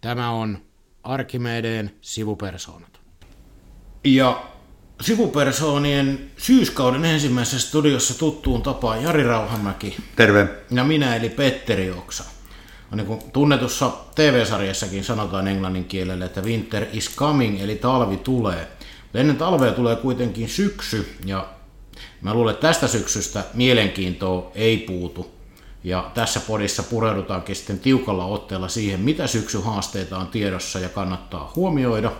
Tämä on Arkimedeen sivupersoonat. Ja sivupersoonien syyskauden ensimmäisessä studiossa tuttuun tapaan Jari Rauhamäki. Terve. Ja minä eli Petteri Oksa. On niin kuin tunnetussa TV-sarjassakin sanotaan englannin kielellä, että winter is coming, eli talvi tulee. Ennen talvea tulee kuitenkin syksy, ja mä luulen, että tästä syksystä mielenkiintoa ei puutu. Ja tässä podissa pureudutaankin sitten tiukalla otteella siihen, mitä syksyhaasteita on tiedossa ja kannattaa huomioida.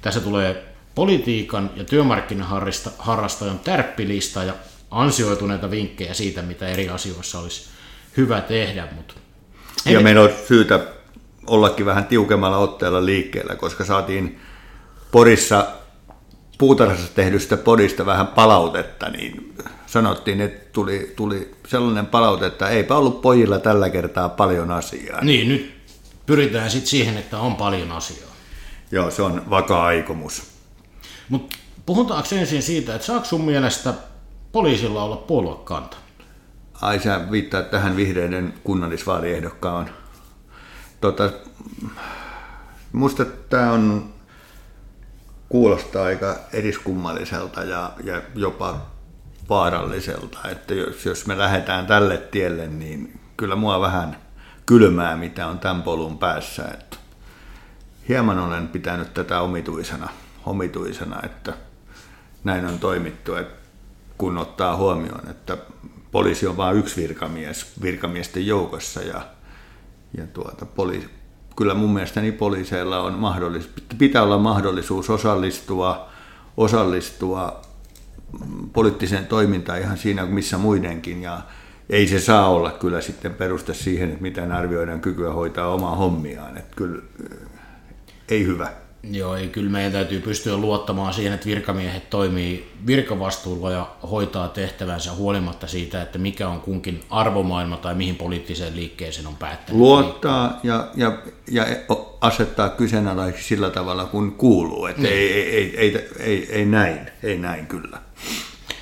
Tässä tulee politiikan ja työmarkkinaharrastajan tärppilista ja ansioituneita vinkkejä siitä, mitä eri asioissa olisi hyvä tehdä. Mutta ja meillä on syytä ollakin vähän tiukemmalla otteella liikkeellä, koska saatiin Porissa puutarhassa tehdystä podista vähän palautetta, niin sanottiin, että tuli, tuli sellainen palaute, että eipä ollut pojilla tällä kertaa paljon asiaa. Niin, nyt pyritään sitten siihen, että on paljon asiaa. Joo, se on vakaa aikomus. Mutta puhutaanko ensin siitä, että saako sun mielestä poliisilla olla puoluekanta? Ai sä viittaat tähän vihreiden kunnallisvaaliehdokkaan. Tota, musta tämä on kuulostaa aika eriskummalliselta ja, ja jopa vaaralliselta, että jos, jos me lähdetään tälle tielle, niin kyllä mua vähän kylmää, mitä on tämän polun päässä. Että hieman olen pitänyt tätä omituisena, omituisena, että näin on toimittu, että kun ottaa huomioon, että poliisi on vain yksi virkamies virkamiesten joukossa ja, ja tuota, poliisi, kyllä mun mielestäni poliiseilla on mahdollisuus, pitää olla mahdollisuus osallistua, osallistua poliittiseen toimintaan ihan siinä missä muidenkin ja ei se saa olla kyllä sitten peruste siihen, että miten arvioidaan kykyä hoitaa omaa hommiaan. Että kyllä ei hyvä. Joo, ei, kyllä meidän täytyy pystyä luottamaan siihen, että virkamiehet toimii virkavastuulla ja hoitaa tehtävänsä huolimatta siitä, että mikä on kunkin arvomaailma tai mihin poliittiseen liikkeeseen on päättänyt. Luottaa ja, ja, ja asettaa kyseenalaiseksi sillä tavalla, kun kuuluu. Että niin. ei, ei, ei, ei, ei, ei, näin, ei näin kyllä.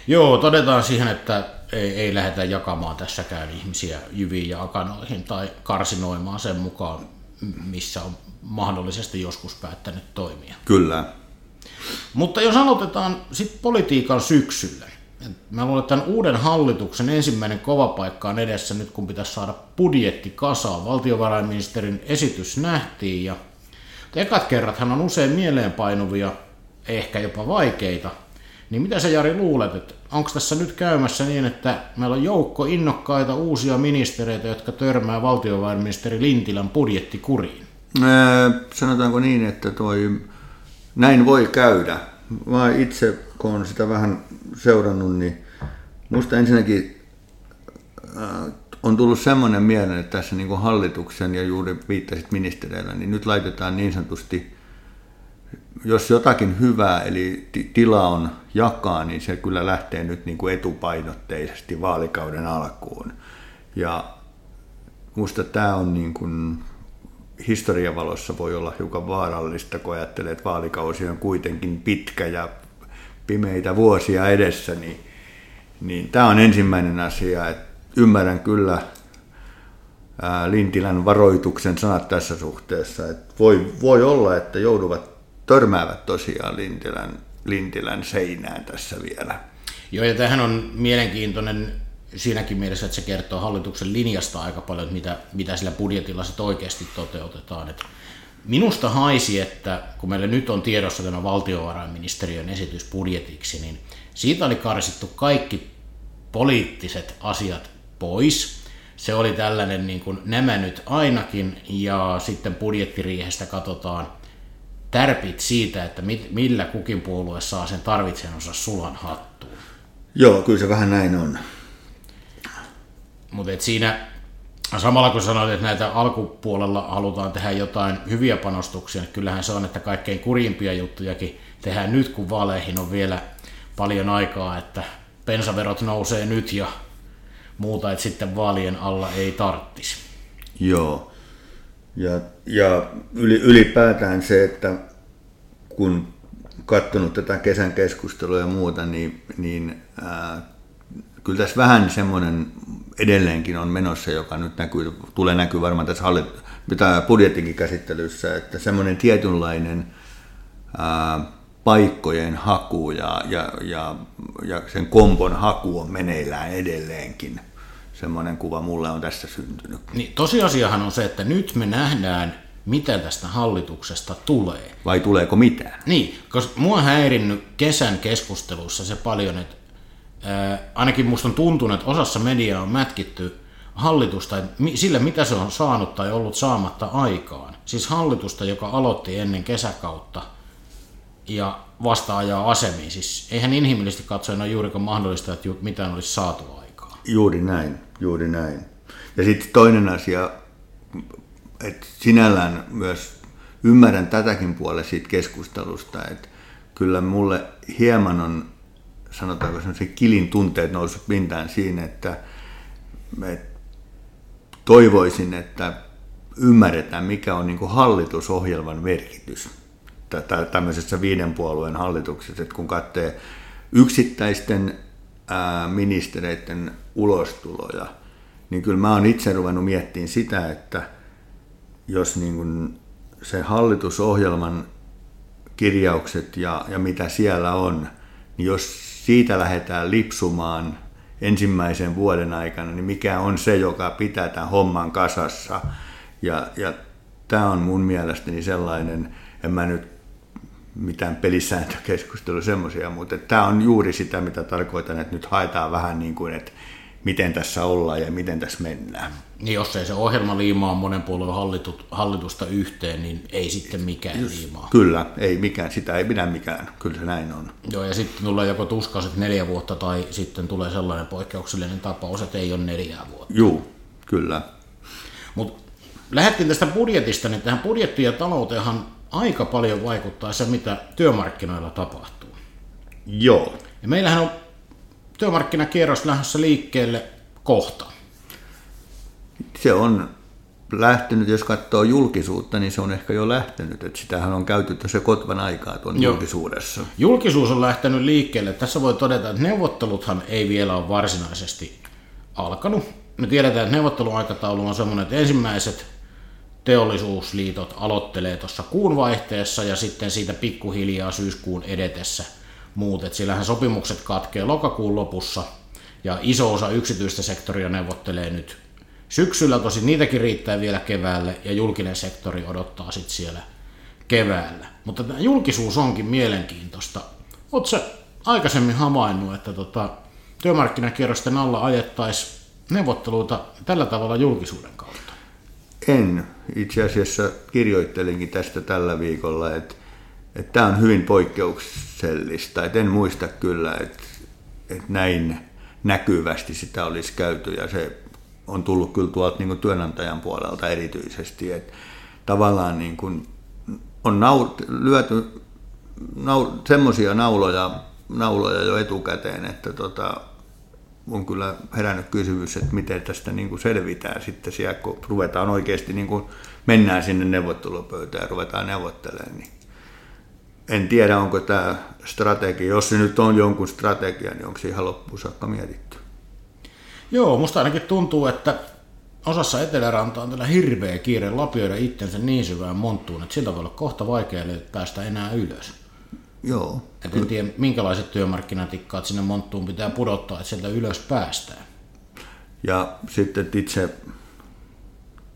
Joo, todetaan siihen, että ei, ei lähdetä jakamaan tässäkään ihmisiä jyviin ja akanoihin tai karsinoimaan sen mukaan, missä on mahdollisesti joskus päättänyt toimia. Kyllä. Mutta jos aloitetaan sitten politiikan syksyllä. Mä luulen, että tämän uuden hallituksen ensimmäinen kova paikka on edessä nyt, kun pitäisi saada budjetti kasaan. Valtiovarainministerin esitys nähtiin ja ekat kerrathan on usein mieleenpainuvia, ehkä jopa vaikeita. Niin mitä sä Jari luulet, että onko tässä nyt käymässä niin, että meillä on joukko innokkaita uusia ministereitä, jotka törmää valtiovarainministeri Lintilän budjettikuriin? Sanotaanko niin, että toi, näin voi käydä. Mä itse, kun olen sitä vähän seurannut, niin musta ensinnäkin äh, on tullut semmoinen mieleen, että tässä niin kuin hallituksen ja juuri viittasit ministereillä, niin nyt laitetaan niin sanotusti, jos jotakin hyvää, eli tila on jakaa, niin se kyllä lähtee nyt niin kuin etupainotteisesti vaalikauden alkuun. Ja musta tämä on niin kuin historian valossa voi olla hiukan vaarallista, kun ajattelee, että vaalikausi on kuitenkin pitkä ja pimeitä vuosia edessä, niin, niin tämä on ensimmäinen asia, että ymmärrän kyllä Lintilän varoituksen sanat tässä suhteessa, että voi, voi olla, että jouduvat törmäävät tosiaan Lintilän, Lintilän seinään tässä vielä. Joo, ja tähän on mielenkiintoinen siinäkin mielessä, että se kertoo hallituksen linjasta aika paljon, että mitä, mitä sillä budjetilla se oikeasti toteutetaan. Et minusta haisi, että kun meillä nyt on tiedossa tämä valtiovarainministeriön esitys budjetiksi, niin siitä oli karsittu kaikki poliittiset asiat pois. Se oli tällainen niin kuin nämä nyt ainakin, ja sitten budjettiriihestä katsotaan tärpit siitä, että millä kukin puolue saa sen tarvitsensa sulan hattuun. Joo, kyllä se vähän näin on. Mutta siinä samalla kun sanoit, että näitä alkupuolella halutaan tehdä jotain hyviä panostuksia, niin kyllähän se on, että kaikkein kurimpia juttujakin tehdään nyt, kun vaaleihin on vielä paljon aikaa, että pensaverot nousee nyt ja muuta, että sitten vaalien alla ei tarttisi. Joo. Ja, ja ylipäätään se, että kun katsonut tätä kesän keskustelua ja muuta, niin, niin ää, kyllä tässä vähän semmoinen edelleenkin on menossa, joka nyt näkyy, tulee näkyy varmaan tässä hallit, mitä budjetinkin käsittelyssä, että semmoinen tietynlainen ää, paikkojen haku ja, ja, ja, ja sen kompon haku on meneillään edelleenkin. Semmoinen kuva mulle on tässä syntynyt. Niin, tosiasiahan on se, että nyt me nähdään, mitä tästä hallituksesta tulee. Vai tuleeko mitään? Niin, koska mua häirinnyt kesän keskustelussa se paljon, että ainakin musta on tuntunut, että osassa mediaa on mätkitty hallitusta sillä, mitä se on saanut tai ollut saamatta aikaan. Siis hallitusta, joka aloitti ennen kesäkautta ja vasta ajaa asemiin. Siis eihän inhimillisesti katsoen ole juurikaan mahdollista, että mitään olisi saatu aikaan. Juuri näin, juuri näin. Ja sitten toinen asia, että sinällään myös ymmärrän tätäkin puolella siitä keskustelusta, että kyllä mulle hieman on, sanotaanko se kilin tunteet noussut pintaan siinä, että, että toivoisin, että ymmärretään, mikä on niin hallitusohjelman merkitys tämmöisessä viiden puolueen hallituksessa, että kun katsoo yksittäisten ministereiden ulostuloja, niin kyllä mä oon itse ruvennut miettimään sitä, että jos niin kuin se hallitusohjelman kirjaukset ja, ja mitä siellä on, niin jos siitä lähdetään lipsumaan ensimmäisen vuoden aikana, niin mikä on se, joka pitää tämän homman kasassa. Ja, ja tämä on mun mielestäni sellainen, en mä nyt mitään pelisääntökeskustelua semmoisia, mutta tämä on juuri sitä, mitä tarkoitan, että nyt haetaan vähän niin kuin, että miten tässä ollaan ja miten tässä mennään. Niin jos ei se ohjelma liimaa monen puolueen hallitusta yhteen, niin ei sitten mikään Just, liimaa. Kyllä, ei mikään, sitä ei pidä mikään, kyllä se näin on. Joo, ja sitten tulee joko tuskaiset neljä vuotta tai sitten tulee sellainen poikkeuksellinen tapaus, että ei ole neljää vuotta. Joo, kyllä. Mutta lähdettiin tästä budjetista, niin tähän budjettiin ja talouteenhan aika paljon vaikuttaa se, mitä työmarkkinoilla tapahtuu. Joo. Ja meillähän on työmarkkinakierros lähdössä liikkeelle kohta. Se on lähtenyt, jos katsoo julkisuutta, niin se on ehkä jo lähtenyt. Että sitähän on käyty tässä kotvan aikaa tuon Joo. julkisuudessa. Julkisuus on lähtenyt liikkeelle. Tässä voi todeta, että neuvotteluthan ei vielä ole varsinaisesti alkanut. Me tiedetään, että neuvotteluaikataulu on sellainen, että ensimmäiset teollisuusliitot aloittelee tuossa kuun vaihteessa ja sitten siitä pikkuhiljaa syyskuun edetessä muut. Et sillähän sopimukset katkee lokakuun lopussa ja iso osa yksityistä sektoria neuvottelee nyt syksyllä, tosin niitäkin riittää vielä keväälle ja julkinen sektori odottaa sitten siellä keväällä. Mutta tämä julkisuus onkin mielenkiintoista. Oletko aikaisemmin havainnut, että tota, työmarkkinakierrosten alla ajettaisiin neuvotteluita tällä tavalla julkisuuden kautta? En. Itse asiassa kirjoittelinkin tästä tällä viikolla, että, että tämä on hyvin poikkeuksellista. Että en muista kyllä, että, että näin näkyvästi sitä olisi käyty ja se on tullut kyllä tuolta niin kuin työnantajan puolelta erityisesti. Että tavallaan niin kuin on nau, lyöty nau, semmoisia nauloja, nauloja jo etukäteen, että tota, on kyllä herännyt kysymys, että miten tästä niin kuin selvitään sitten siellä, kun ruvetaan oikeasti, niin kuin mennään sinne neuvottelupöytään ja ruvetaan neuvottelemaan. Niin en tiedä, onko tämä strategia, jos se nyt on jonkun strategia, niin onko se ihan loppuun saakka mietitty? Joo, musta ainakin tuntuu, että osassa Etelärantaa on tällä hirveä kiire lapioida itsensä niin syvään monttuun, että siltä voi olla kohta vaikea päästä enää ylös. Joo. Et en tiedä, minkälaiset työmarkkinatikkaat sinne monttuun pitää pudottaa, että sieltä ylös päästään. Ja sitten itse,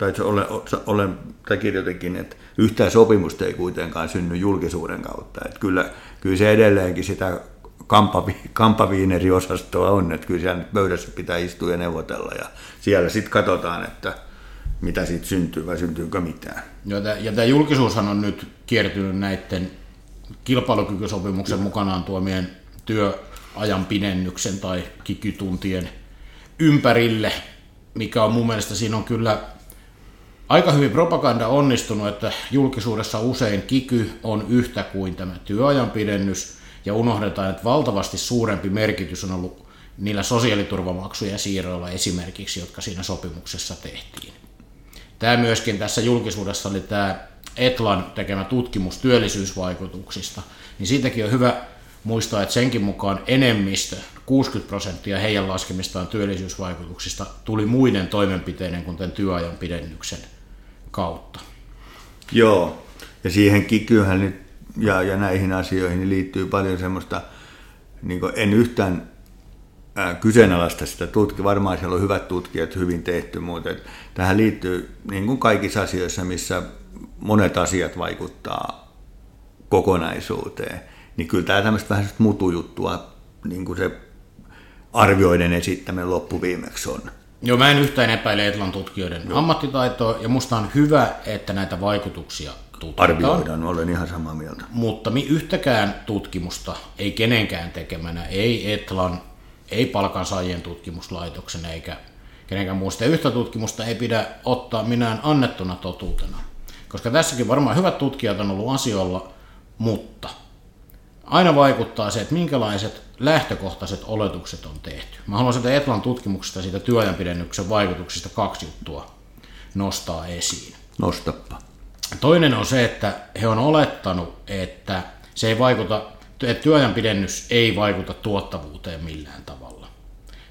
tai olen, olen tai kirjoitinkin, että yhtään sopimusta ei kuitenkaan synny julkisuuden kautta. Että kyllä, kyllä se edelleenkin sitä kampavi, kampaviineriosastoa on, että kyllä siellä pöydässä pitää istua ja neuvotella ja siellä sitten katsotaan, että mitä siitä syntyy vai syntyykö mitään. Ja tämä julkisuushan on nyt kiertynyt näiden kilpailukykysopimuksen mukanaan tuomien työajan pidennyksen tai kikytuntien ympärille, mikä on mun mielestä siinä on kyllä aika hyvin propaganda onnistunut, että julkisuudessa usein kiky on yhtä kuin tämä työajan pidennys, ja unohdetaan, että valtavasti suurempi merkitys on ollut niillä sosiaaliturvamaksujen siirroilla esimerkiksi, jotka siinä sopimuksessa tehtiin. Tämä myöskin tässä julkisuudessa oli tämä Etlan tekemä tutkimus työllisyysvaikutuksista, niin siitäkin on hyvä muistaa, että senkin mukaan enemmistö, 60 prosenttia heidän laskemistaan työllisyysvaikutuksista tuli muiden toimenpiteiden kuin tämän työajan pidennyksen kautta. Joo, ja siihen kikyhän nyt ja, ja näihin asioihin niin liittyy paljon semmoista, niin en yhtään ää, kyseenalaista sitä tutki, varmaan siellä on hyvät tutkijat, hyvin tehty, mutta tähän liittyy niin kuin kaikissa asioissa, missä monet asiat vaikuttaa kokonaisuuteen, niin kyllä tämä tämmöistä vähän mutujuttua, niin kuin se arvioiden esittäminen loppuviimeksi on. Joo, mä en yhtään epäile Etlan tutkijoiden Joo. ammattitaitoa, ja musta on hyvä, että näitä vaikutuksia tutkitaan. Arvioidaan, olen ihan samaa mieltä. Mutta yhtäkään tutkimusta, ei kenenkään tekemänä, ei Etlan, ei palkansaajien tutkimuslaitoksen eikä kenenkään muusta. Yhtä tutkimusta ei pidä ottaa minään annettuna totuutena. Koska tässäkin varmaan hyvät tutkijat on ollut asioilla, mutta aina vaikuttaa se, että minkälaiset lähtökohtaiset oletukset on tehty. Mä haluan sitä Etlan tutkimuksesta, siitä työajanpidennyksen vaikutuksista kaksi juttua nostaa esiin. Nostappa. Toinen on se, että he on olettanut, että se ei vaikuta, että työajanpidennys ei vaikuta tuottavuuteen millään tavalla.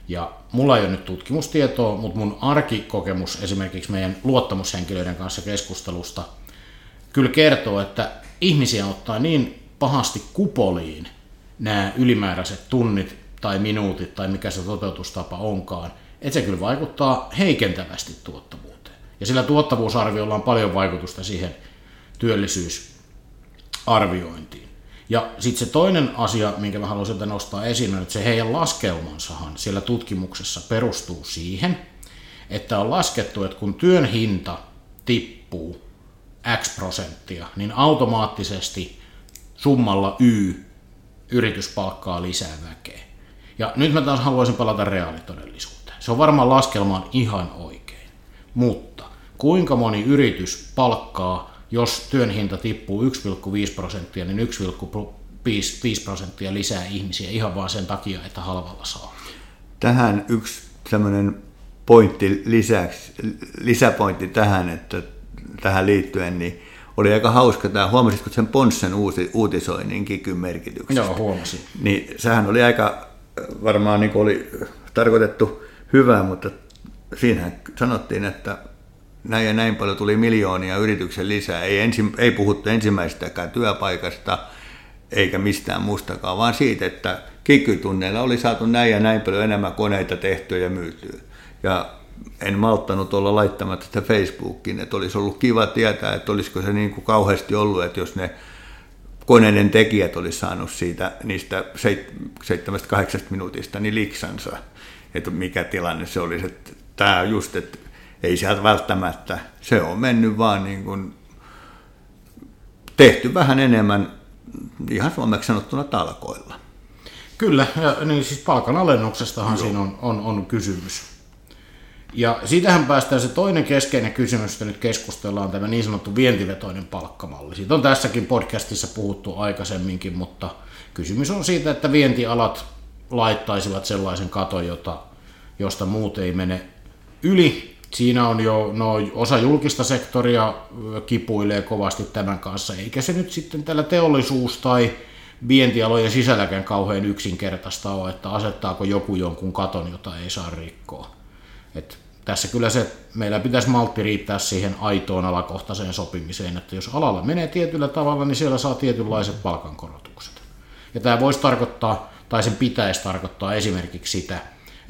Ja mulla ei ole nyt tutkimustietoa, mutta mun arkikokemus esimerkiksi meidän luottamushenkilöiden kanssa keskustelusta kyllä kertoo, että ihmisiä ottaa niin pahasti kupoliin nämä ylimääräiset tunnit tai minuutit tai mikä se toteutustapa onkaan, että se kyllä vaikuttaa heikentävästi tuottavuuteen. Ja sillä tuottavuusarviolla on paljon vaikutusta siihen työllisyysarviointiin. Ja sitten se toinen asia, minkä mä haluaisin nostaa esiin, on, että se heidän laskelmansahan siellä tutkimuksessa perustuu siihen, että on laskettu, että kun työn hinta tippuu X prosenttia, niin automaattisesti summalla Y yritys palkkaa lisää väkeä. Ja nyt mä taas haluaisin palata reaalitodellisuuteen. Se on varmaan laskelmaan ihan oikein. Mutta kuinka moni yritys palkkaa, jos työn hinta tippuu 1,5 prosenttia, niin 1,5 prosenttia lisää ihmisiä ihan vaan sen takia, että halvalla saa. Tähän yksi tämmöinen pointti lisäksi, lisäpointti tähän, että tähän liittyen, niin oli aika hauska tämä, huomasitko sen Ponssen uusi, uutisoinnin kikyn merkityksestä? Joo, huomasin. Niin sehän oli aika, varmaan niin oli tarkoitettu hyvää, mutta siinähän sanottiin, että näin ja näin paljon tuli miljoonia yrityksen lisää. Ei, ensi, ei puhuttu ensimmäistäkään työpaikasta eikä mistään muustakaan, vaan siitä, että kikytunneilla oli saatu näin ja näin paljon enemmän koneita tehtyä ja myytyä. Ja en malttanut olla laittamatta sitä Facebookiin, että olisi ollut kiva tietää, että olisiko se niin kuin kauheasti ollut, että jos ne koneiden tekijät olisi saanut siitä niistä 7-8 minuutista niin liksansa, että mikä tilanne se olisi. Että tämä just, että ei sieltä välttämättä, se on mennyt vaan niin kuin tehty vähän enemmän ihan suomeksi sanottuna talkoilla. Kyllä, ja niin siis palkanalennuksestahan Joo. siinä on, on, on kysymys. Ja siitähän päästään se toinen keskeinen kysymys, että nyt keskustellaan tämä niin sanottu vientivetoinen palkkamalli. Siitä on tässäkin podcastissa puhuttu aikaisemminkin, mutta kysymys on siitä, että vientialat laittaisivat sellaisen katon, jota, josta muut ei mene yli. Siinä on jo no, osa julkista sektoria kipuilee kovasti tämän kanssa, eikä se nyt sitten tällä teollisuus- tai vientialojen sisälläkään kauhean yksinkertaista ole, että asettaako joku jonkun katon, jota ei saa rikkoa. Et tässä kyllä se, meillä pitäisi maltti riittää siihen aitoon alakohtaiseen sopimiseen, että jos alalla menee tietyllä tavalla, niin siellä saa tietynlaiset palkankorotukset. Ja tämä voisi tarkoittaa, tai sen pitäisi tarkoittaa esimerkiksi sitä,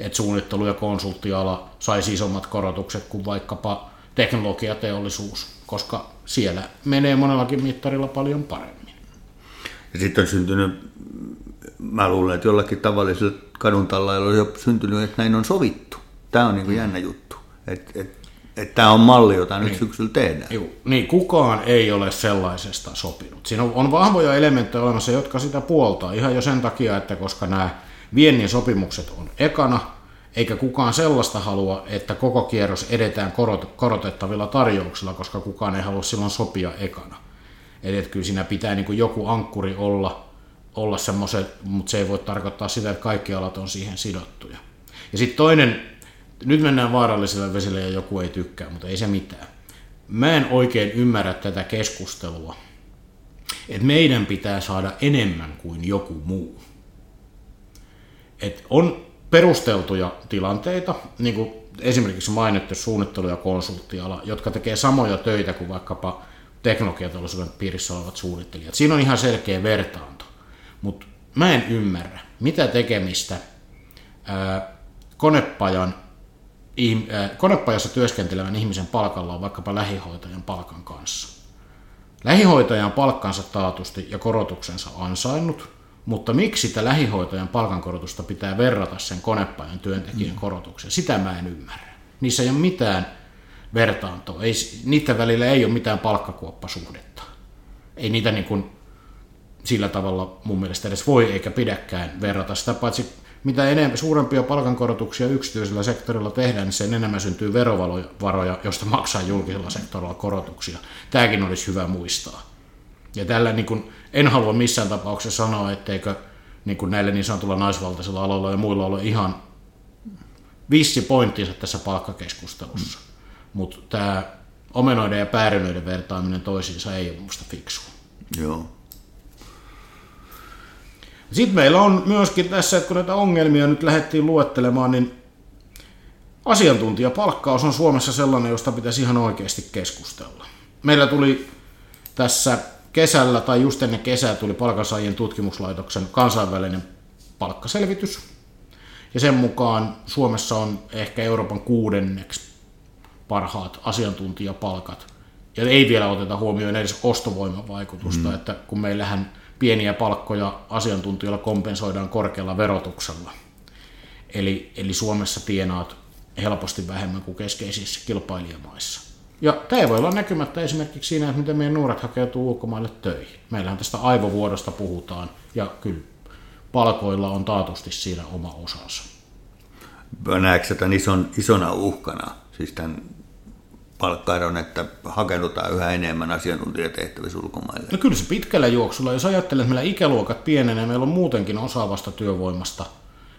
että suunnittelu- ja konsulttiala saisi isommat korotukset kuin vaikkapa teknologiateollisuus, koska siellä menee monellakin mittarilla paljon paremmin. Ja sitten on syntynyt, mä luulen, että jollakin tavallisella kadun on jo syntynyt, että näin on sovittu. Tämä on niin kuin jännä juttu, että et, et tämä on malli, jota nyt niin. syksyllä tehdään. Juu. Niin, kukaan ei ole sellaisesta sopinut. Siinä on, on vahvoja elementtejä olemassa, jotka sitä puoltaa, ihan jo sen takia, että koska nämä viennin sopimukset on ekana, eikä kukaan sellaista halua, että koko kierros edetään korot, korotettavilla tarjouksilla, koska kukaan ei halua silloin sopia ekana. Eli että kyllä siinä pitää niin kuin joku ankkuri olla, olla semmoiset, mutta se ei voi tarkoittaa sitä, että kaikki alat on siihen sidottuja. Ja sitten toinen nyt mennään vaaralliselle vesille ja joku ei tykkää, mutta ei se mitään. Mä en oikein ymmärrä tätä keskustelua, että meidän pitää saada enemmän kuin joku muu. Et on perusteltuja tilanteita, niin kuin esimerkiksi mainittu suunnittelu- ja konsulttiala, jotka tekee samoja töitä kuin vaikkapa teknologiateollisuuden piirissä olevat suunnittelijat. Siinä on ihan selkeä vertaanto, mutta mä en ymmärrä, mitä tekemistä ää, konepajan, konepajassa työskentelevän ihmisen palkalla on vaikkapa lähihoitajan palkan kanssa. Lähihoitajan palkkansa taatusti ja korotuksensa ansainnut, mutta miksi sitä lähihoitajan palkankorotusta pitää verrata sen konepajan työntekijän mm. korotukseen? Sitä mä en ymmärrä. Niissä ei ole mitään vertaantoa. Ei, niiden välillä ei ole mitään palkkakuoppasuhdetta. Ei niitä niin kuin sillä tavalla mun mielestä edes voi eikä pidäkään verrata sitä, paitsi mitä enemmän, suurempia palkankorotuksia yksityisellä sektorilla tehdään, niin sen enemmän syntyy verovaroja, josta maksaa julkisella sektorilla korotuksia. Tämäkin olisi hyvä muistaa. Ja tällä niin kuin, en halua missään tapauksessa sanoa, etteikö niin kuin näille niin sanotulla naisvaltaisilla aloilla ja muilla ole ihan vissi pointtinsa tässä palkkakeskustelussa. Mm. Mutta tämä omenoiden ja päärynöiden vertaaminen toisiinsa ei ole minusta fiksua. Joo. Sitten meillä on myöskin tässä, että kun näitä ongelmia nyt lähdettiin luettelemaan, niin asiantuntijapalkkaus on Suomessa sellainen, josta pitäisi ihan oikeasti keskustella. Meillä tuli tässä kesällä tai just ennen kesää tuli palkansaajien tutkimuslaitoksen kansainvälinen palkkaselvitys. Ja sen mukaan Suomessa on ehkä Euroopan kuudenneksi parhaat asiantuntijapalkat. Ja ei vielä oteta huomioon edes ostovoiman vaikutusta, mm. että kun meillähän pieniä palkkoja asiantuntijoilla kompensoidaan korkealla verotuksella. Eli, eli Suomessa tienaat helposti vähemmän kuin keskeisissä kilpailijamaissa. Ja tämä voi olla näkymättä esimerkiksi siinä, että miten meidän nuoret hakeutuu ulkomaille töihin. Meillähän tästä aivovuodosta puhutaan, ja kyllä palkoilla on taatusti siinä oma osansa. Näetkö tämän ison, isona uhkana, siis tämän palkkaeron, että hakeudutaan yhä enemmän asiantuntijatehtävissä ulkomaille? No kyllä se pitkällä juoksulla, jos ajattelee, että meillä ikäluokat pienenee, meillä on muutenkin osaavasta työvoimasta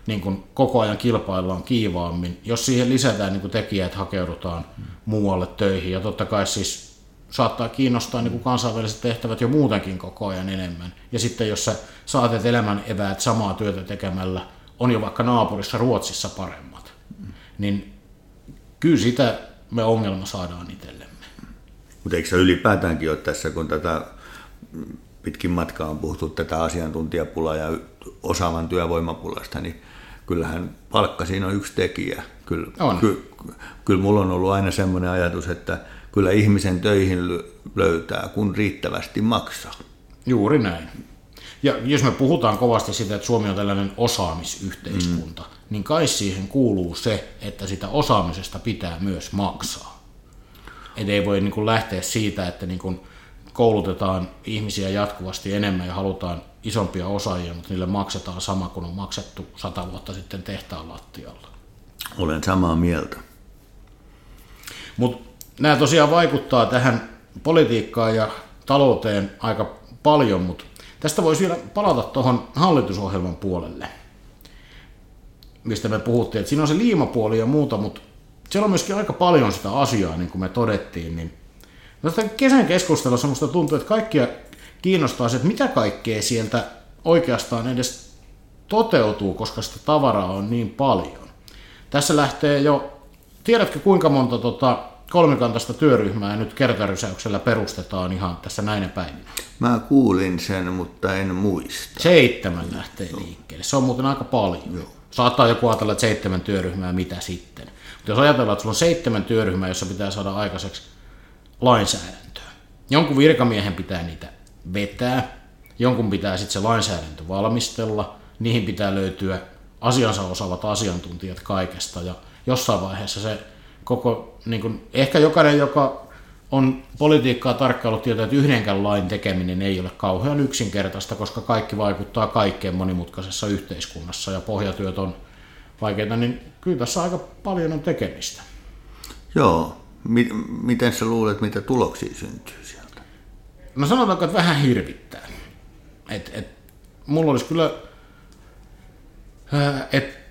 niin kuin koko ajan kilpaillaan kiivaammin. Jos siihen lisätään niin kuin tekijät, että hakeudutaan muualle töihin, ja totta kai siis saattaa kiinnostaa niin kuin kansainväliset tehtävät jo muutenkin koko ajan enemmän. Ja sitten jos sä saatet elämän eväät samaa työtä tekemällä, on jo vaikka naapurissa Ruotsissa paremmat, niin kyllä sitä me ongelma saadaan itsellemme. Mutta eikö se ylipäätäänkin ole tässä, kun tätä pitkin matkaa on puhuttu tätä asiantuntijapulaa ja osaavan työvoimapulasta, niin kyllähän palkka siinä on yksi tekijä. Kyllä, on. Ky, kyllä mulla on ollut aina semmoinen ajatus, että kyllä ihmisen töihin löytää, kun riittävästi maksaa. Juuri näin. Ja jos me puhutaan kovasti siitä, että Suomi on tällainen osaamisyhteiskunta, mm. Niin kai siihen kuuluu se, että sitä osaamisesta pitää myös maksaa. Et ei voi niin kuin lähteä siitä, että niin kuin koulutetaan ihmisiä jatkuvasti enemmän ja halutaan isompia osaajia, mutta niille maksetaan sama kuin on maksettu sata vuotta sitten tehtaan lattialla. Olen samaa mieltä. Mutta nämä tosiaan vaikuttaa tähän politiikkaan ja talouteen aika paljon, mutta Tästä voisi vielä palata tuohon hallitusohjelman puolelle, mistä me puhuttiin. Että siinä on se liimapuoli ja muuta, mutta siellä on myöskin aika paljon sitä asiaa, niin kuin me todettiin. Niin tästä kesän keskustelussa minusta tuntuu, että kaikkia kiinnostaa se, että mitä kaikkea sieltä oikeastaan edes toteutuu, koska sitä tavaraa on niin paljon. Tässä lähtee jo, tiedätkö kuinka monta tota, kolmikantaista työryhmää nyt kertarysäyksellä perustetaan ihan tässä näinä päivinä? Mä kuulin sen, mutta en muista. Seitsemän lähtee liikkeelle. Se on muuten aika paljon. Joo. Saattaa joku ajatella, että seitsemän työryhmää, mitä sitten. Mutta jos ajatellaan, että sulla on seitsemän työryhmää, jossa pitää saada aikaiseksi lainsäädäntöä. Jonkun virkamiehen pitää niitä vetää, jonkun pitää sitten se lainsäädäntö valmistella, niihin pitää löytyä asiansa osaavat asiantuntijat kaikesta ja jossain vaiheessa se koko, niin kuin, ehkä jokainen, joka on politiikkaa tarkkailut tietää, että yhdenkään lain tekeminen ei ole kauhean yksinkertaista, koska kaikki vaikuttaa kaikkeen monimutkaisessa yhteiskunnassa ja pohjatyöt on vaikeita, niin kyllä tässä aika paljon on tekemistä. Joo. Miten sä luulet, mitä tuloksia syntyy sieltä? No sanotaanko, että vähän hirvittää. Et, et, mulla olisi kyllä, että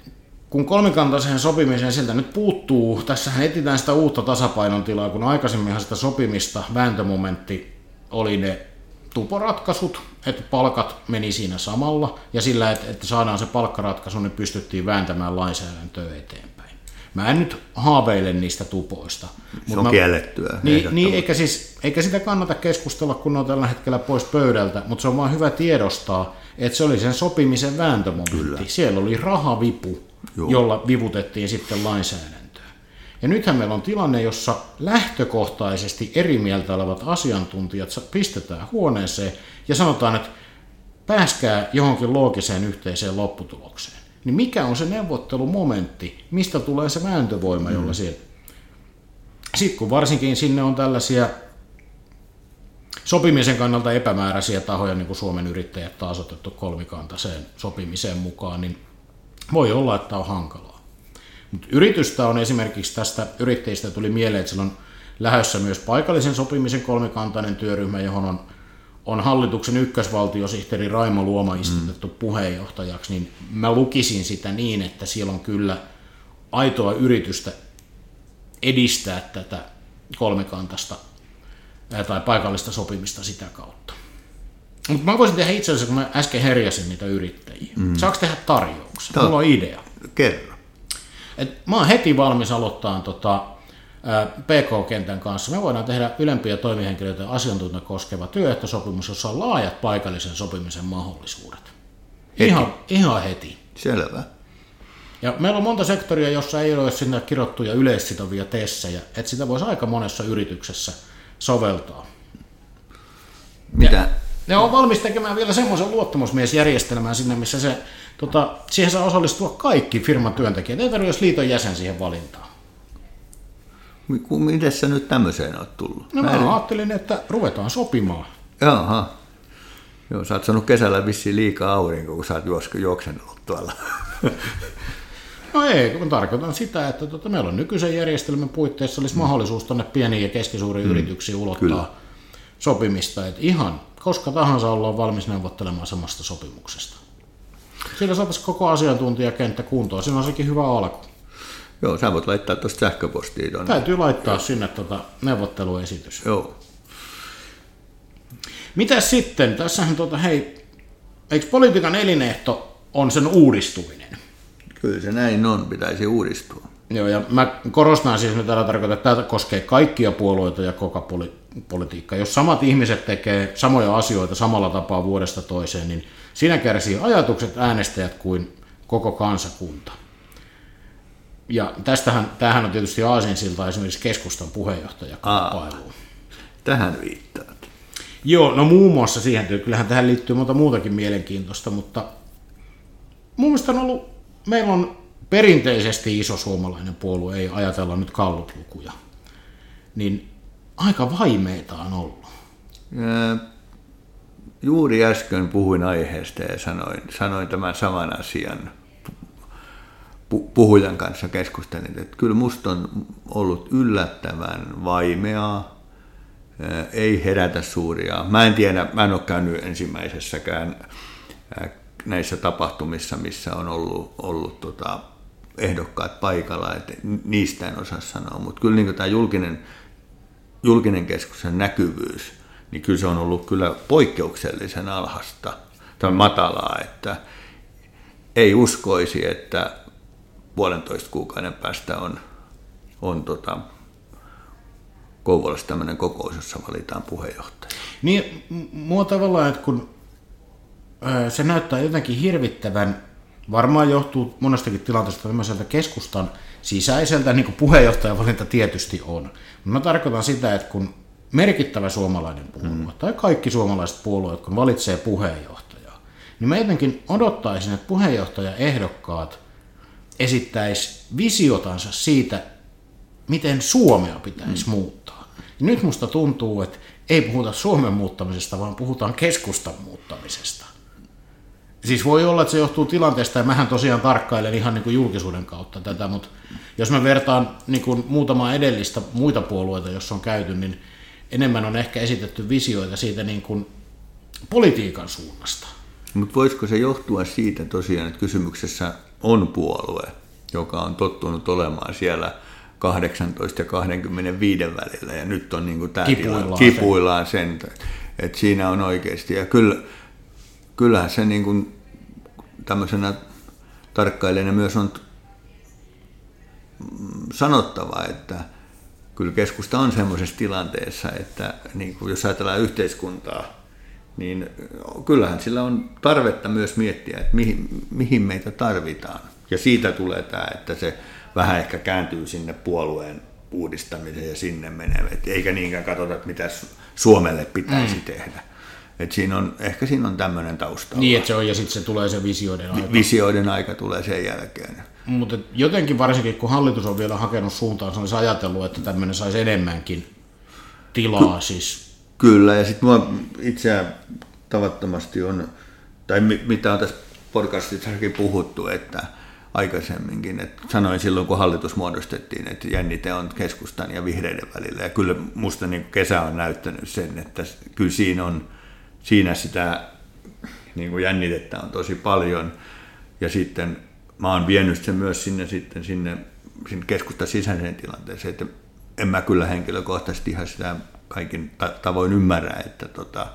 kun kolmikantaiseen sopimiseen sieltä nyt puuttuu, tässä etsitään sitä uutta tasapainon tilaa, kun aikaisemminhan sitä sopimista, vääntömomentti oli ne tuporatkaisut, että palkat meni siinä samalla, ja sillä, että, että saadaan se palkkaratkaisu, niin pystyttiin vääntämään lainsäädäntöä eteenpäin. Mä en nyt haaveile niistä tupoista. Se on mä, kiellettyä. Niin, niin eikä, siis, eikä sitä kannata keskustella, kun ne on tällä hetkellä pois pöydältä, mutta se on vaan hyvä tiedostaa, että se oli sen sopimisen vääntömomentti. Kyllä. Siellä oli rahavipu, Joo. jolla vivutettiin sitten lainsäädäntöä. Ja nythän meillä on tilanne, jossa lähtökohtaisesti eri mieltä olevat asiantuntijat pistetään huoneeseen ja sanotaan, että pääskää johonkin loogiseen yhteiseen lopputulokseen. Niin mikä on se neuvottelumomentti, mistä tulee se vääntövoima, jolla mm. siellä... Sitten kun varsinkin sinne on tällaisia sopimisen kannalta epämääräisiä tahoja, niin kuin Suomen yrittäjät taas otettu kolmikantaiseen sopimiseen mukaan, niin voi olla, että on hankalaa. Mutta yritystä on esimerkiksi tästä yrittäjistä tuli mieleen, että siellä on lähössä myös paikallisen sopimisen kolmikantainen työryhmä, johon on, on hallituksen ykkösvaltiosihteeri Raimo Luoma istutettu mm. puheenjohtajaksi, niin mä lukisin sitä niin, että siellä on kyllä aitoa yritystä edistää tätä kolmikantasta tai paikallista sopimista sitä kautta. Mutta mä voisin tehdä itse asiassa, kun mä äsken herjäsin niitä yrittäjiä. Mm. Saanko tehdä tarjouksen? Mulla on idea. Kerro. Et mä oon heti valmis aloittaa tota, PK-kentän kanssa. Me voidaan tehdä ylempiä toimihenkilöitä asiantuntija koskeva työehtosopimus, jossa on laajat paikallisen sopimisen mahdollisuudet. Heti. Ihan, ihan heti. Selvä. Ja meillä on monta sektoria, jossa ei ole sinne kirjoittuja yleissitovia tessejä, että sitä voisi aika monessa yrityksessä soveltaa. Mitä? Ja ne on valmis tekemään vielä semmoisen luottamusmiesjärjestelmän sinne, missä se, tota, siihen saa osallistua kaikki firman työntekijät. Ei tarvitse liiton jäsen siihen valintaan. Miten sä nyt tämmöiseen oot tullut? No mä, mä ajattelin, että ruvetaan sopimaan. Jaha. Joo, sä oot saanut kesällä vissiin liikaa aurinko, kun sä oot juoksenut tuolla. No ei, kun tarkoitan sitä, että tota, meillä on nykyisen järjestelmän puitteissa olisi mm. mahdollisuus tuonne pieniin ja keskisuuriin mm. yrityksiin ulottaa Kyllä. sopimista. Että ihan koska tahansa ollaan valmis neuvottelemaan samasta sopimuksesta. Sillä saataisiin koko asiantuntijakenttä kuntoon. Siinä on sekin hyvä alku. Joo, sä voit laittaa tuosta sähköpostiin. Tonne. Täytyy laittaa Joo. sinne tuota neuvotteluesitys. Joo. Mitä sitten? Tässähän tuota, hei, eikö politiikan elinehto on sen uudistuminen? Kyllä se näin on, pitäisi uudistua. Joo, ja mä korostan siis, että tällä tarkoittaa, että tämä koskee kaikkia puolueita ja koko poli- politiikkaa. Jos samat ihmiset tekee samoja asioita samalla tapaa vuodesta toiseen, niin siinä kärsii ajatukset, äänestäjät kuin koko kansakunta. Ja tästähän, tämähän on tietysti aasinsilta esimerkiksi keskustan puheenjohtajakamppailuun. Tähän viittaat. Joo, no muun muassa siihen, kyllähän tähän liittyy monta muutakin mielenkiintoista, mutta mun mielestä on ollut, meillä on perinteisesti iso suomalainen puolue, ei ajatella nyt kalluplukuja, niin aika vaimeita on ollut. Juuri äsken puhuin aiheesta ja sanoin, sanoin tämän saman asian puhujan kanssa keskustelin, että kyllä musta on ollut yllättävän vaimeaa, ei herätä suuria. Mä en tiedä, mä en ole käynyt ensimmäisessäkään näissä tapahtumissa, missä on ollut, ollut tota, ehdokkaat paikalla, että niistä en osaa sanoa, mutta kyllä niin tämä julkinen, julkinen keskustelun näkyvyys, niin kyllä se on ollut kyllä poikkeuksellisen alhasta tai matalaa, että ei uskoisi, että puolentoista kuukauden päästä on, on tota, Kouvolassa tämmöinen kokous, jossa valitaan puheenjohtaja. Niin, mua tavallaan, että kun se näyttää jotenkin hirvittävän varmaan johtuu monestakin tilanteesta tämmöiseltä keskustan sisäiseltä, niin kuin puheenjohtajavalinta tietysti on. Mä tarkoitan sitä, että kun merkittävä suomalainen puolue, mm. tai kaikki suomalaiset puolueet, kun valitsee puheenjohtajaa, niin mä jotenkin odottaisin, että puheenjohtajaehdokkaat esittäisi visiotansa siitä, miten Suomea pitäisi mm. muuttaa. Ja nyt musta tuntuu, että ei puhuta Suomen muuttamisesta, vaan puhutaan keskustan muuttamisesta. Siis voi olla, että se johtuu tilanteesta, ja mähän tosiaan tarkkailen ihan niin kuin julkisuuden kautta tätä, mutta jos mä vertaan niin kuin muutamaa edellistä muita puolueita, jos on käyty, niin enemmän on ehkä esitetty visioita siitä niin kuin politiikan suunnasta. Mutta voisiko se johtua siitä tosiaan, että kysymyksessä on puolue, joka on tottunut olemaan siellä 18 ja 25 välillä ja nyt on niin kuin tämä Kipuillaan tila, kipuillaan sen, että siinä on oikeasti ja kyllä, kyllähän se niin kuin tämmöisenä tarkkailijana myös on sanottava, että kyllä keskusta on semmoisessa tilanteessa, että niin kuin jos ajatellaan yhteiskuntaa, niin kyllähän sillä on tarvetta myös miettiä, että mihin, mihin meitä tarvitaan. Ja siitä tulee tämä, että se vähän ehkä kääntyy sinne puolueen uudistamiseen ja sinne menee, eikä niinkään katsota, että mitä Suomelle pitäisi mm. tehdä. Et siinä on, ehkä siinä on tämmöinen tausta. Niin, että se on, ja sitten se tulee se visioiden aika. Visioiden aika tulee sen jälkeen. Mutta jotenkin varsinkin, kun hallitus on vielä hakenut suuntaan, se olisi ajatellut, että tämmöinen saisi enemmänkin tilaa Ky- siis. Kyllä, ja sitten mua itseään tavattomasti on, tai mitä on tässä podcastissakin puhuttu, että aikaisemminkin, että sanoin silloin, kun hallitus muodostettiin, että jännite on keskustan ja vihreiden välillä, ja kyllä musta niin kesä on näyttänyt sen, että kyllä siinä on, siinä sitä niin kuin jännitettä on tosi paljon, ja sitten mä oon vienyt sen myös sinne, sitten sinne, sinne keskustan sisäiseen tilanteeseen, että en mä kyllä henkilökohtaisesti ihan sitä kaikin tavoin ymmärrä, että, tota,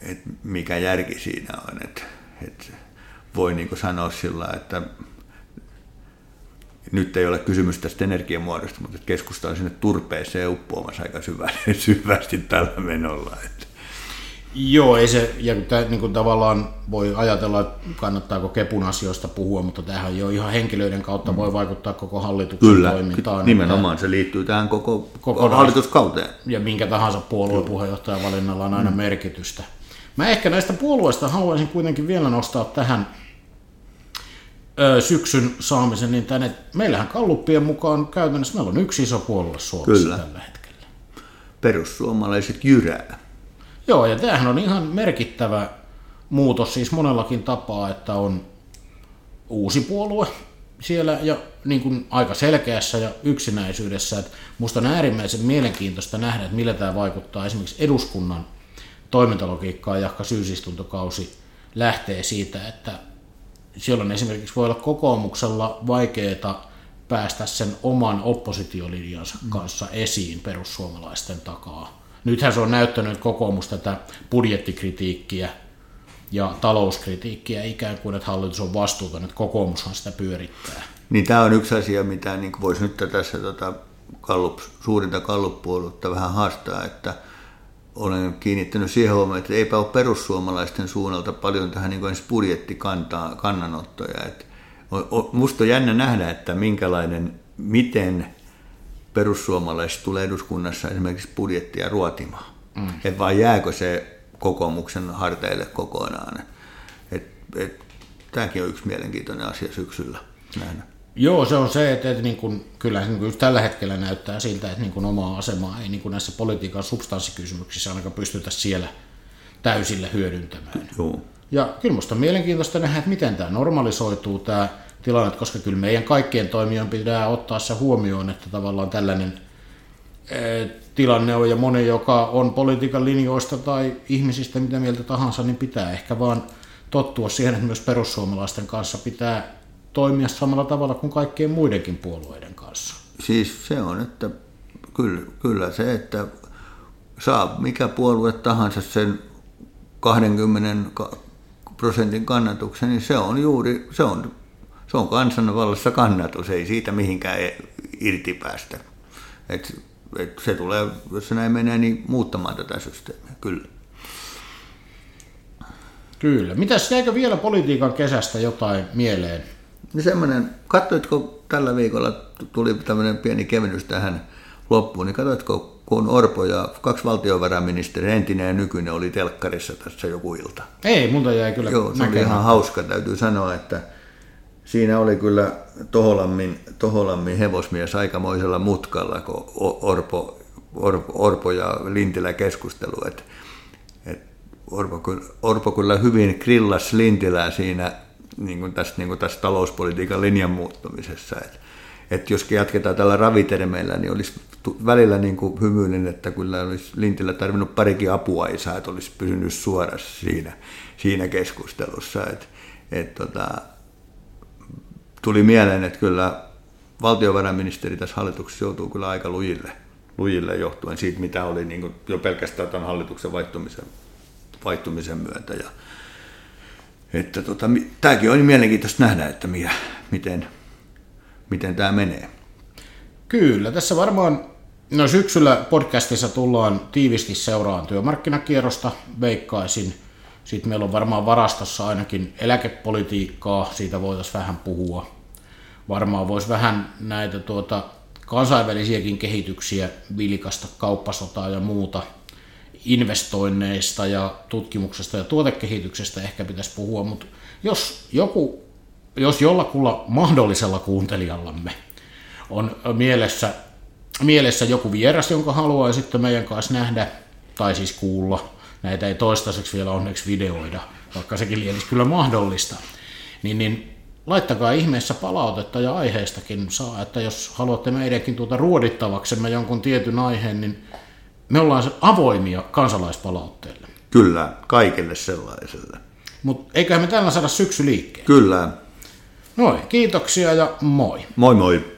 että mikä järki siinä on, että, että voi niin sanoa sillä, että nyt ei ole kysymys tästä energiamuodosta, mutta keskusta on sinne turpeeseen uppoamassa aika syvästi, syvästi tällä menolla. Että. Joo, ei se, ja tämä, niin kuin tavallaan voi ajatella, että kannattaako Kepun asioista puhua, mutta tähän jo ihan henkilöiden kautta voi vaikuttaa koko hallituksen Kyllä, toimintaan. nimenomaan se liittyy tähän koko, koko hallituskauteen. Ja minkä tahansa puolueen puheenjohtajan valinnalla on aina mm. merkitystä. Mä ehkä näistä puolueista haluaisin kuitenkin vielä nostaa tähän ö, syksyn saamisen, niin tänne, meillähän kalluppien mukaan käytännössä meillä on yksi iso puolue Suomessa Kyllä. tällä hetkellä. Perussuomalaiset jyrää. Joo, ja tämähän on ihan merkittävä muutos siis monellakin tapaa, että on uusi puolue siellä ja niin kuin aika selkeässä ja yksinäisyydessä. Että musta on äärimmäisen mielenkiintoista nähdä, että millä tämä vaikuttaa. Esimerkiksi eduskunnan toimintalogiikkaan, jahka syysistuntokausi lähtee siitä, että silloin esimerkiksi voi olla kokoomuksella vaikeaa päästä sen oman oppositiolinjansa kanssa esiin perussuomalaisten takaa nythän se on näyttänyt, kokoomus tätä budjettikritiikkiä ja talouskritiikkiä ikään kuin, että hallitus on vastuuton, että kokoomushan sitä pyörittää. Niin tämä on yksi asia, mitä niin voisi nyt tässä tota, kallup, suurinta kalluppuoluutta vähän haastaa, että olen kiinnittänyt siihen huomioon, että eipä ole perussuomalaisten suunnalta paljon tähän niin kuin budjettikannanottoja. Että musta on jännä nähdä, että minkälainen, miten perussuomalaiset tulee eduskunnassa esimerkiksi budjettia ruotimaan. Mm. Että vai jääkö se kokoomuksen harteille kokonaan. Et, et, tämäkin on yksi mielenkiintoinen asia syksyllä nähdä. Joo, se on se, että, että niin kuin, kyllä niin kuin tällä hetkellä näyttää siltä, että niin kuin omaa asemaa ei niin kuin näissä politiikan substanssikysymyksissä ainakaan pystytä siellä täysillä hyödyntämään. Joo. Ja kyllä minusta on mielenkiintoista nähdä, että miten tämä normalisoituu, tämä tilanne, koska kyllä meidän kaikkien toimijoiden pitää ottaa se huomioon, että tavallaan tällainen eh, tilanne on ja moni, joka on politiikan linjoista tai ihmisistä mitä mieltä tahansa, niin pitää ehkä vaan tottua siihen, että myös perussuomalaisten kanssa pitää toimia samalla tavalla kuin kaikkien muidenkin puolueiden kanssa. Siis se on, että kyllä, kyllä se, että saa mikä puolue tahansa sen 20 prosentin kannatuksen, niin se on juuri, se on se on kansanvallassa kannatus, ei siitä mihinkään irti päästä. Et, et se tulee, jos se näin menee, niin muuttamaan tätä systeemiä, kyllä. Kyllä. Mitäs jäikö vielä politiikan kesästä jotain mieleen? No semmoinen, katsoitko tällä viikolla, tuli tämmöinen pieni kevennys tähän loppuun, niin katsoitko, kun Orpo ja kaksi valtiovarainministeriä, entinen ja nykyinen, oli telkkarissa tässä joku ilta? Ei, multa jäi kyllä Joo, se oli ihan hauska, täytyy sanoa, että siinä oli kyllä Toholammin, Toholammin hevosmies aikamoisella mutkalla, kun Orpo, Orpo, Orpo ja Lintilä keskustelu. Et, et Orpo, Orpo kyllä hyvin grillas Lintilää siinä niin kuin tässä, niin kuin tässä talouspolitiikan linjan muuttumisessa. Et, et jos jatketaan tällä ravitermeillä, niin olisi välillä niin kuin hymyilin, että kyllä olisi Lintilä tarvinnut parikin apuaisaa, että olisi pysynyt suorassa siinä, siinä keskustelussa. Et, et tota, tuli mieleen, että kyllä valtiovarainministeri tässä hallituksessa joutuu kyllä aika lujille, lujille johtuen siitä, mitä oli niin jo pelkästään tämän hallituksen vaihtumisen, vaihtumisen myötä. Ja, että tota, tämäkin on mielenkiintoista nähdä, että mikä, miten, miten tämä menee. Kyllä, tässä varmaan no syksyllä podcastissa tullaan tiivisti seuraan työmarkkinakierrosta, veikkaisin. Sitten meillä on varmaan varastossa ainakin eläkepolitiikkaa, siitä voitaisiin vähän puhua. Varmaan voisi vähän näitä tuota, kansainvälisiäkin kehityksiä, vilkasta kauppasotaa ja muuta, investoinneista ja tutkimuksesta ja tuotekehityksestä ehkä pitäisi puhua, mutta jos joku, jos jollakulla mahdollisella kuuntelijallamme on mielessä, mielessä joku vieras, jonka haluaa sitten meidän kanssa nähdä, tai siis kuulla, näitä ei toistaiseksi vielä onneksi videoida, vaikka sekin lienisi kyllä mahdollista, niin, niin laittakaa ihmeessä palautetta ja aiheestakin saa, että jos haluatte meidänkin tuota ruodittavaksemme jonkun tietyn aiheen, niin me ollaan avoimia kansalaispalautteelle. Kyllä, kaikille sellaiselle. Mutta eiköhän me tällä saada syksy liikkeen. Kyllä. Noin, kiitoksia ja moi. Moi moi.